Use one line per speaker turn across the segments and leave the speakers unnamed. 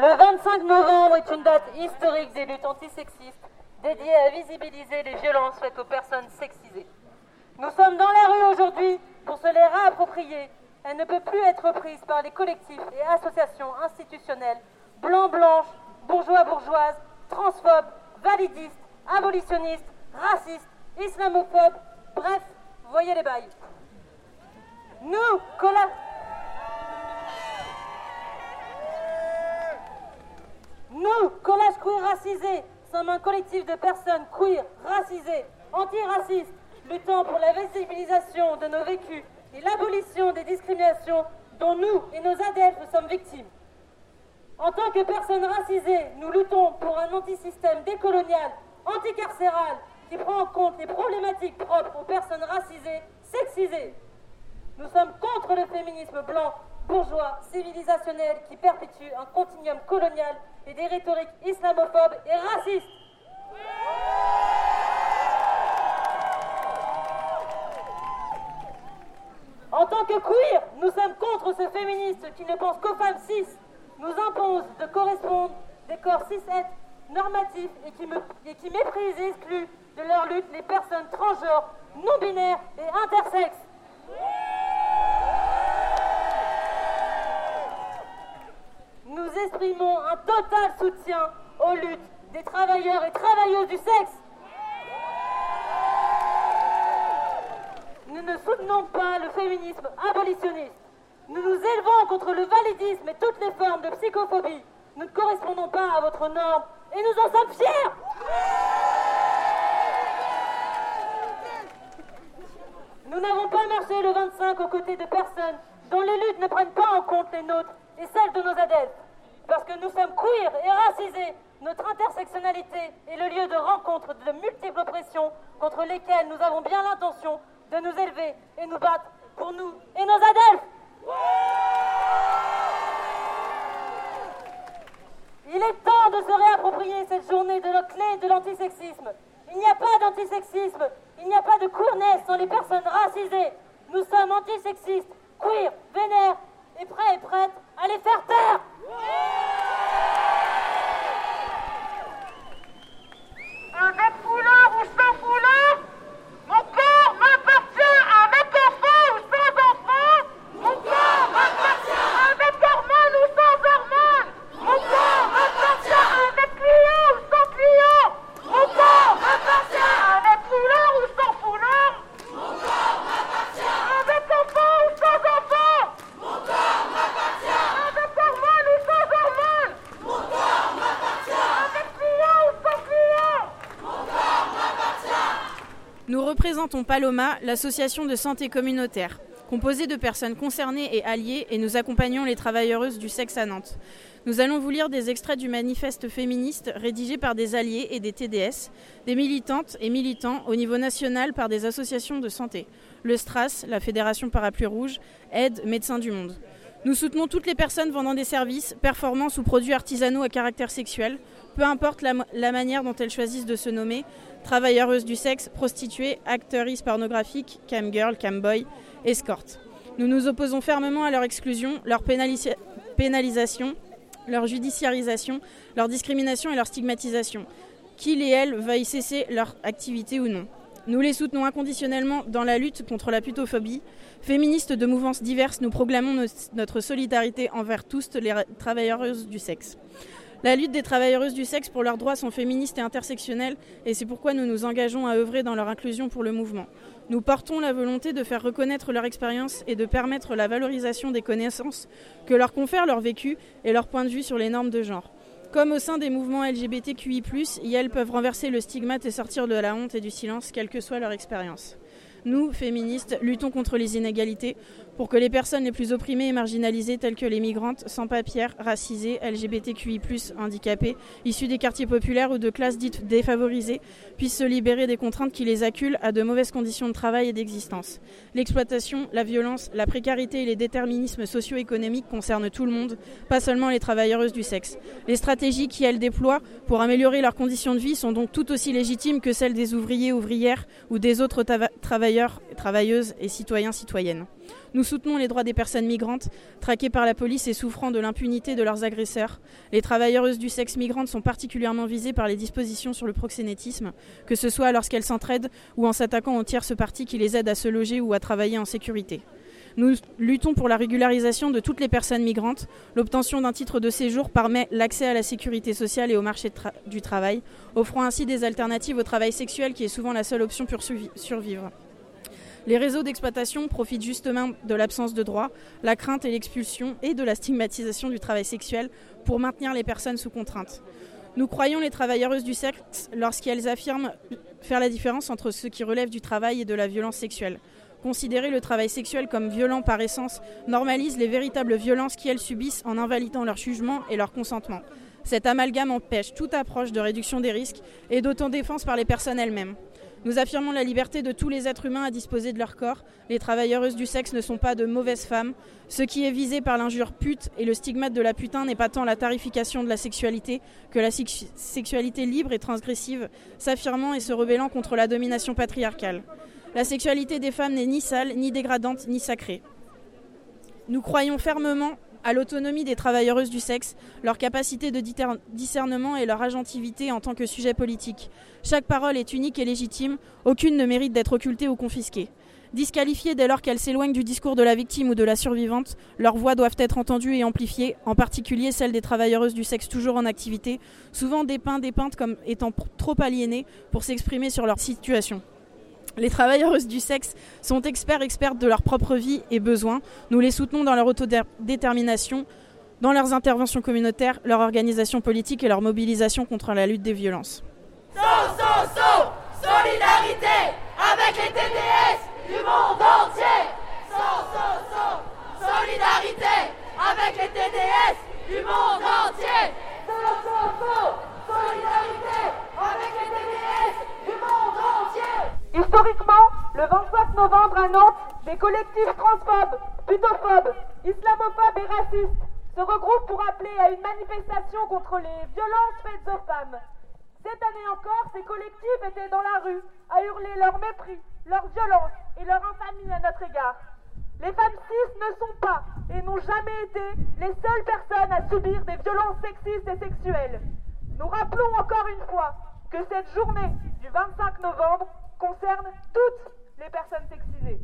Le 25 novembre est une date historique des luttes antisexistes dédiée à visibiliser les violences faites aux personnes sexisées. Nous sommes dans la rue aujourd'hui pour se les réapproprier. Elle ne peut plus être prise par les collectifs et associations institutionnelles blancs-blanches, bourgeois-bourgeoises, transphobes, validistes, abolitionnistes, racistes, islamophobes, bref, voyez les bails. Nous, collab... Nous, collage queer racisé, sommes un collectif de personnes queer, racisées, antiracistes, luttant pour la visibilisation de nos vécus et l'abolition des discriminations dont nous et nos adeptes sommes victimes. En tant que personnes racisées, nous luttons pour un antisystème décolonial, anticarcéral, qui prend en compte les problématiques propres aux personnes racisées, sexisées. Nous sommes contre le féminisme blanc, bourgeois, civilisationnel, qui perpétue un continuum colonial et des rhétoriques islamophobes et racistes. En tant que queer, nous sommes contre ce féministe qui ne pense qu'aux femmes cis, nous impose de correspondre des corps cis normatifs et qui, me, et qui méprisent et excluent de leur lutte les personnes transgenres, non-binaires et intersexes. Exprimons un total soutien aux luttes des travailleurs et travailleuses du sexe. Nous ne soutenons pas le féminisme abolitionniste. Nous nous élevons contre le validisme et toutes les formes de psychophobie. Nous ne correspondons pas à votre norme et nous en sommes fiers. Nous n'avons pas marché le 25 aux côtés de personnes dont les luttes ne prennent pas en compte les nôtres et celles de nos adeptes. Parce que nous sommes queer et racisés, notre intersectionnalité est le lieu de rencontre de multiples oppressions contre lesquelles nous avons bien l'intention de nous élever et nous battre pour nous et nos adeptes. Il est temps de se réapproprier cette journée de la clé de l'antisexisme. Il n'y a pas d'antisexisme, il n'y a pas de queerness sans les personnes racisées. Nous sommes antisexistes, queer, vénères et prêts et prêtes à les faire taire.
Avec foulard ou sans foulard, mon corps m'appartient avec enfant ou sans enfant. Mon corps m'appartient avec hormones ou sans hormones. Mon corps m'appartient avec client ou sans client. Mon corps m'appartient avec foulard ou sans foulard. Mon corps m'appartient avec enfant ou sans enfant. Mon corps m'appartient avec hormones ou sans hormones. Mon corps m'appartient avec client ou sans client.
Représentons Paloma, l'association de santé communautaire, composée de personnes concernées et alliées, et nous accompagnons les travailleuses du sexe à Nantes. Nous allons vous lire des extraits du manifeste féministe rédigé par des alliés et des TDS, des militantes et militants au niveau national par des associations de santé, le STRAS, la Fédération Parapluie Rouge, Aide, Médecins du Monde. Nous soutenons toutes les personnes vendant des services, performances ou produits artisanaux à caractère sexuel, peu importe la manière dont elles choisissent de se nommer, travailleuses du sexe, prostituées, actrices pornographiques, camgirl, camboy, escortes. Nous nous opposons fermement à leur exclusion, leur pénalisa- pénalisation, leur judiciarisation, leur discrimination et leur stigmatisation. Qu'ils et elles veuillent cesser leur activité ou non. Nous les soutenons inconditionnellement dans la lutte contre la putophobie. Féministes de mouvances diverses, nous proclamons notre solidarité envers tous les ra- travailleuses du sexe. La lutte des travailleuses du sexe pour leurs droits sont féministes et intersectionnelles et c'est pourquoi nous nous engageons à œuvrer dans leur inclusion pour le mouvement. Nous portons la volonté de faire reconnaître leur expérience et de permettre la valorisation des connaissances que leur confère leur vécu et leur point de vue sur les normes de genre. Comme au sein des mouvements LGBTQI+, elles peuvent renverser le stigmate et sortir de la honte et du silence, quelle que soit leur expérience. Nous, féministes, luttons contre les inégalités pour que les personnes les plus opprimées et marginalisées, telles que les migrantes, sans-papières, racisées, LGBTQI+, handicapées, issues des quartiers populaires ou de classes dites défavorisées, puissent se libérer des contraintes qui les acculent à de mauvaises conditions de travail et d'existence. L'exploitation, la violence, la précarité et les déterminismes socio-économiques concernent tout le monde, pas seulement les travailleuses du sexe. Les stratégies qui elles déploient pour améliorer leurs conditions de vie sont donc tout aussi légitimes que celles des ouvriers, ouvrières ou des autres travailleurs, travailleuses et citoyens, citoyennes. Nous soutenons les droits des personnes migrantes, traquées par la police et souffrant de l'impunité de leurs agresseurs. Les travailleuses du sexe migrantes sont particulièrement visées par les dispositions sur le proxénétisme, que ce soit lorsqu'elles s'entraident ou en s'attaquant aux tierces parties qui les aident à se loger ou à travailler en sécurité. Nous luttons pour la régularisation de toutes les personnes migrantes. L'obtention d'un titre de séjour permet l'accès à la sécurité sociale et au marché du travail, offrant ainsi des alternatives au travail sexuel qui est souvent la seule option pour survivre. Les réseaux d'exploitation profitent justement de l'absence de droit, la crainte et l'expulsion et de la stigmatisation du travail sexuel pour maintenir les personnes sous contrainte. Nous croyons les travailleuses du sexe lorsqu'elles affirment faire la différence entre ce qui relève du travail et de la violence sexuelle. Considérer le travail sexuel comme violent par essence normalise les véritables violences qu'elles subissent en invalidant leur jugement et leur consentement. Cet amalgame empêche toute approche de réduction des risques et d'autodéfense par les personnes elles-mêmes. Nous affirmons la liberté de tous les êtres humains à disposer de leur corps. Les travailleuses du sexe ne sont pas de mauvaises femmes. Ce qui est visé par l'injure pute et le stigmate de la putain n'est pas tant la tarification de la sexualité que la sexualité libre et transgressive, s'affirmant et se rebellant contre la domination patriarcale. La sexualité des femmes n'est ni sale, ni dégradante, ni sacrée. Nous croyons fermement à l'autonomie des travailleuses du sexe, leur capacité de discernement et leur agentivité en tant que sujet politique. Chaque parole est unique et légitime, aucune ne mérite d'être occultée ou confisquée. Disqualifiées dès lors qu'elles s'éloignent du discours de la victime ou de la survivante, leurs voix doivent être entendues et amplifiées, en particulier celles des travailleuses du sexe toujours en activité, souvent dépeintes, dépeintes comme étant trop aliénées pour s'exprimer sur leur situation. Les travailleuses du sexe sont experts, expertes de leur propre vie et besoins. Nous les soutenons dans leur autodétermination, dans leurs interventions communautaires, leur organisation politique et leur mobilisation contre la lutte des violences.
So, so, so Solidarité avec les TDS du monde entier So, so, so Solidarité avec les du monde entier Solidarité avec les TDS du monde entier
Historiquement, le 25 novembre à Nantes, des collectifs transphobes, putophobes, islamophobes et racistes se regroupent pour appeler à une manifestation contre les violences faites aux femmes. Cette année encore, ces collectifs étaient dans la rue à hurler leur mépris, leur violence et leur infamie à notre égard. Les femmes cis ne sont pas et n'ont jamais été les seules personnes à subir des violences sexistes et sexuelles. Nous rappelons encore une fois que cette journée du 25 novembre concerne toutes les personnes sexisées.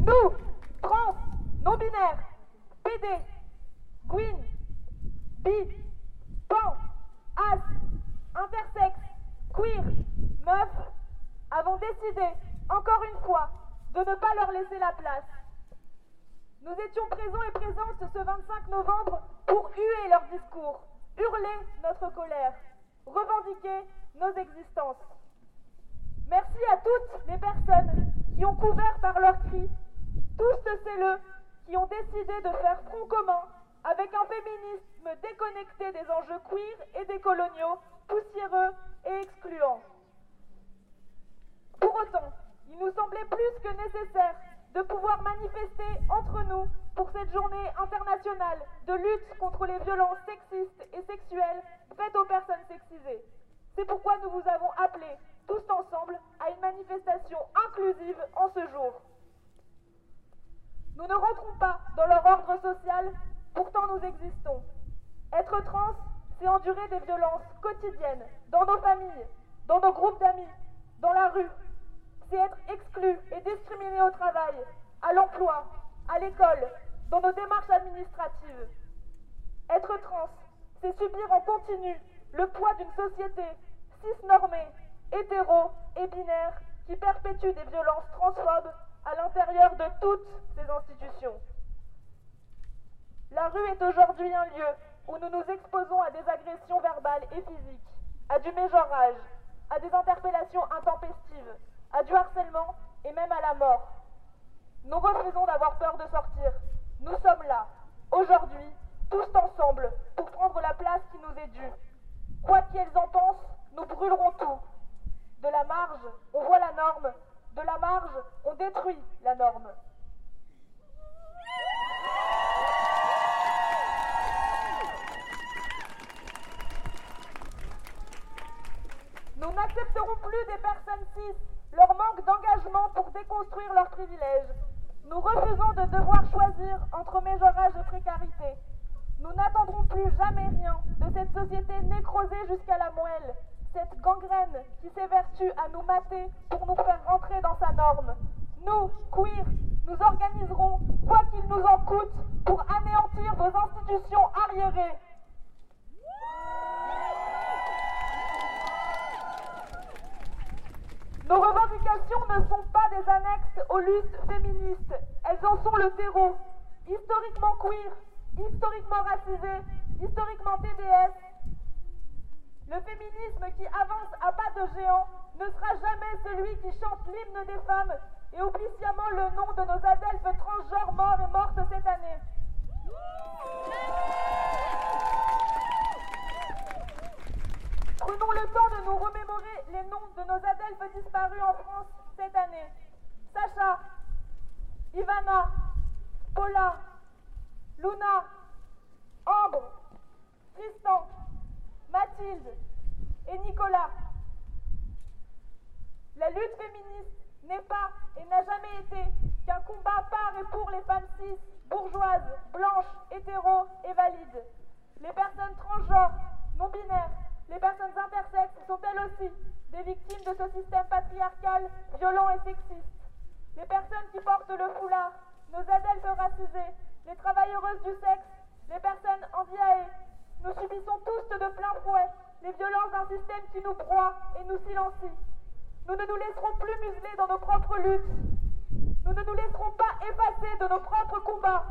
Nous, trans, non-binaires, PD, Gwyn, bi, pan, as, intersexe, queer, meuf, avons décidé, encore une fois, de ne pas leur laisser la place. Nous étions présents et présentes ce 25 novembre pour huer leur discours, hurler notre colère, revendiquer nos existences. Merci à toutes les personnes qui ont couvert par leurs cris, tous ceux qui ont décidé de faire front commun avec un féminisme déconnecté des enjeux queer et des coloniaux, poussiéreux et excluants. Pour autant, il nous semblait plus que nécessaire de pouvoir manifester entre nous pour cette journée internationale de lutte contre les violences sexistes et sexuelles faites aux personnes sexisées. C'est pourquoi nous vous avons appelés tous ensemble à une manifestation inclusive en ce jour. Nous ne rentrons pas dans leur ordre social, pourtant nous existons. Être trans, c'est endurer des violences quotidiennes dans nos familles, dans nos groupes d'amis, dans la rue, c'est être exclu et discriminé au travail, à l'emploi, à l'école, dans nos démarches administratives. Être trans, c'est subir en continu le poids d'une société cisnormée, hétéro et binaire qui perpétue des violences transphobes à l'intérieur de toutes ces institutions. La rue est aujourd'hui un lieu où nous nous exposons à des agressions verbales et physiques, à du mégenrage, à des interpellations intempestives, à du harcèlement et même à la mort. Nous refusons d'avoir peur de sortir. Nous sommes là, aujourd'hui, tous ensemble, pour prendre la place qui nous est due. Quoi qu'ils en pensent, nous brûlerons tout. De la marge, on voit la norme. De la marge, on détruit la norme. Nous n'accepterons plus des personnes cis, leur manque d'engagement pour déconstruire leurs privilèges. Nous refusons de devoir choisir entre méjorage et précarité. Nous n'attendrons plus jamais rien de cette société nécrosée jusqu'à la moelle, cette gangrène qui s'évertue à nous mater pour nous faire rentrer dans sa norme. Nous, queer, nous organiserons, quoi qu'il nous en coûte, pour anéantir vos institutions arriérées. Nos revendications ne sont pas des annexes aux luttes féministes, elles en sont le terreau. Historiquement queer, historiquement racisé, historiquement TDS, le féminisme qui avance à pas de géant ne sera jamais celui qui chante l'hymne des femmes et oublie le nom de nos adelphes transgenres morts et mortes cette année. Prenons le temps de nous remémorer les noms de nos adelphes disparus en France cette année. Sacha, Ivana, Paula, Luna, Ambre, Tristan, Mathilde et Nicolas. La lutte féministe n'est pas et n'a jamais été qu'un combat par et pour les femmes cis, bourgeoises, blanches, hétéros et valides. Les personnes transgenres, non-binaires, les personnes intersexes sont elles aussi des victimes de ce système patriarcal violent et sexiste. Les personnes qui portent le foulard, nos adelphes racisés, les travailleuses du sexe, les personnes handiaées, nous subissons tous de plein fouet les violences d'un système qui nous broie et nous silencie. Nous ne nous laisserons plus museler dans nos propres luttes. Nous ne nous laisserons pas effacer de nos propres combats.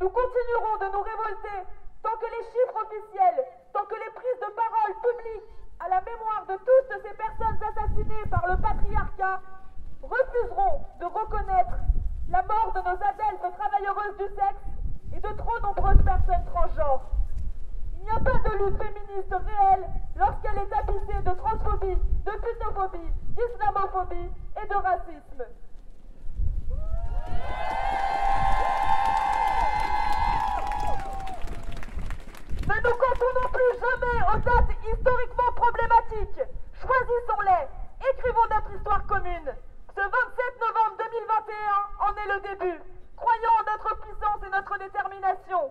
Nous continuerons de nous révolter tant que les chiffres officiels, tant que les prises de parole publiques à la mémoire de toutes ces personnes assassinées par le patriarcat refuseront de reconnaître la mort de nos adelphes travailleuses du sexe et de trop nombreuses personnes transgenres. Il n'y a pas de lutte féministe réelle lorsqu'elle est tapissée de transphobie, de putophobie, d'islamophobie et de racisme. Ne nous contournons plus jamais aux dates historiquement problématiques. Choisissons-les. Écrivons notre histoire commune. Ce 27 novembre 2021 en est le début. Croyons en notre puissance et notre détermination.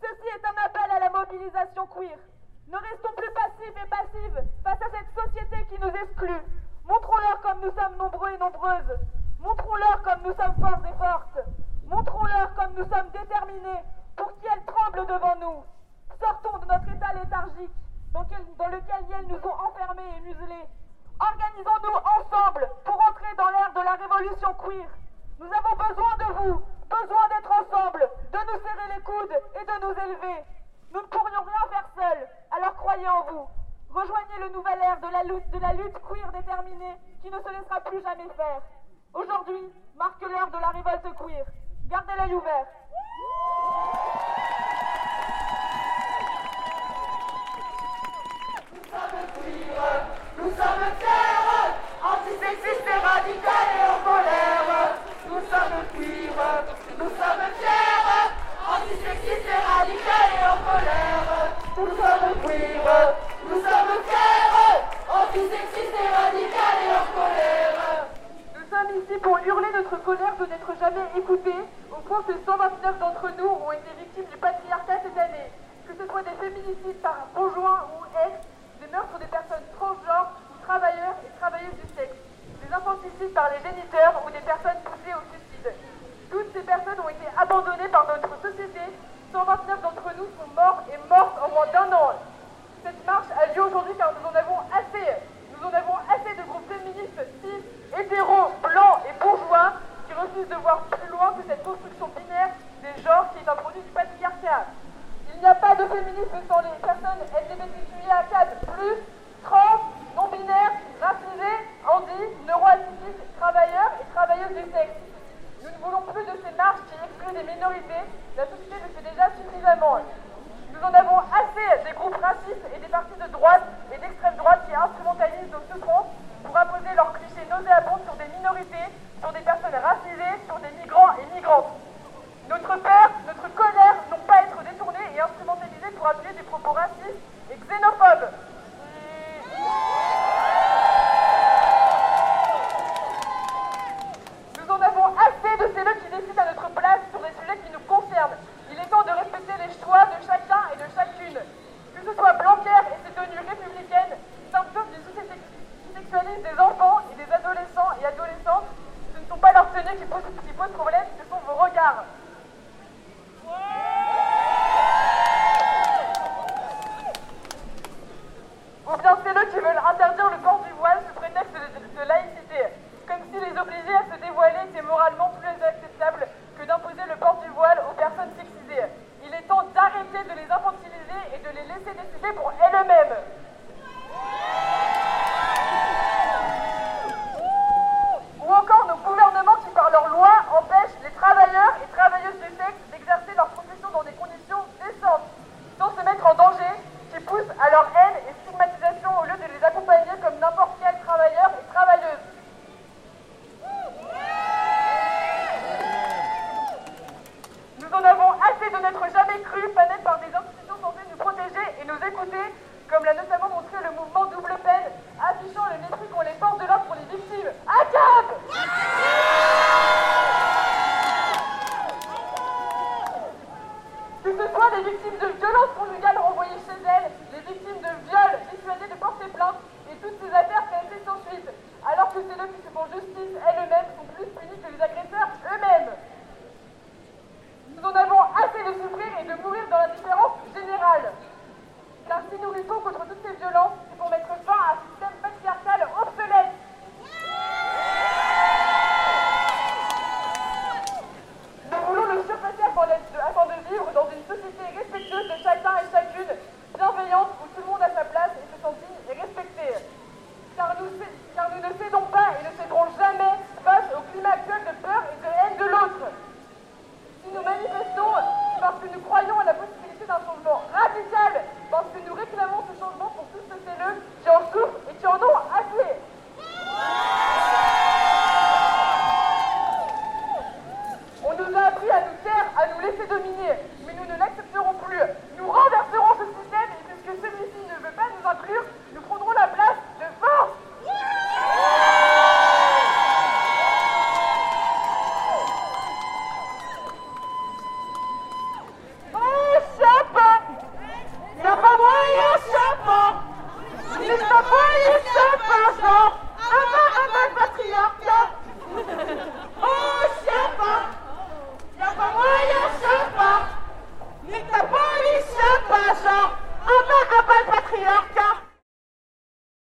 Ceci est un appel à la mobilisation queer. Ne restons plus passifs et passives face à cette société qui nous exclut. Montrons-leur comme nous sommes nombreux et nombreuses. Montrons-leur comme nous sommes forts et fortes. Montrons-leur comme nous sommes déterminés pour qu'elles tremblent devant nous. Sortons de notre état dans, lequel elles nous ont enfermés et muselés. Organisons-nous ensemble pour entrer dans l'ère de la révolution queer. Nous avons besoin de vous, besoin d'être ensemble, de nous serrer les coudes et de nous élever. Nous ne pourrions rien faire seuls, alors croyez en vous. Rejoignez le nouvel ère de la lutte, de la lutte queer déterminée qui ne se laissera plus jamais faire. Aujourd'hui marque l'heure de la révolte queer. Gardez l'œil ouvert.
Nous sommes fiers, antisexistes et radicales et en colère. Nous sommes queer, nous sommes fiers, antisexistes et radicales et en colère. Nous sommes queer, nous sommes fiers, antisexistes et radicales et en colère.
Nous sommes ici pour hurler notre colère de n'être jamais écoutés, au point que 129 d'entre nous ont été victimes du patriarcat cette année. Que ce soit des féminicides par conjoint ou ex, des meurtres des personnes transgenres ou travailleurs et travailleuses du sexe, des infanticides par les géniteurs ou des personnes poussées au suicide. Toutes ces personnes ont été abandonnées par notre société. 129 d'entre nous sont morts et mortes en moins d'un an. Cette marche a lieu aujourd'hui car nous en avons assez. Nous en avons assez de groupes féministes cis, hétéros, blancs et bourgeois qui refusent de voir plus loin que cette construction binaire des genres qui est un produit du patriarcat. Il n'y a pas de féminisme sans les personnes LGBTQIA4+, trans, non-binaires, racisés, handi, neuroatypiques, travailleurs et travailleuses du sexe. Nous ne voulons plus de ces marches qui excluent des minorités. La société le fait déjà suffisamment. Nous en avons assez des groupes racistes
Blanquer et ses tenues républicaines, symptômes du sous-sexualisme des enfants et des adolescents et adolescentes, ce ne sont pas leurs tenues qui posent, qui posent problème, ce sont vos regards.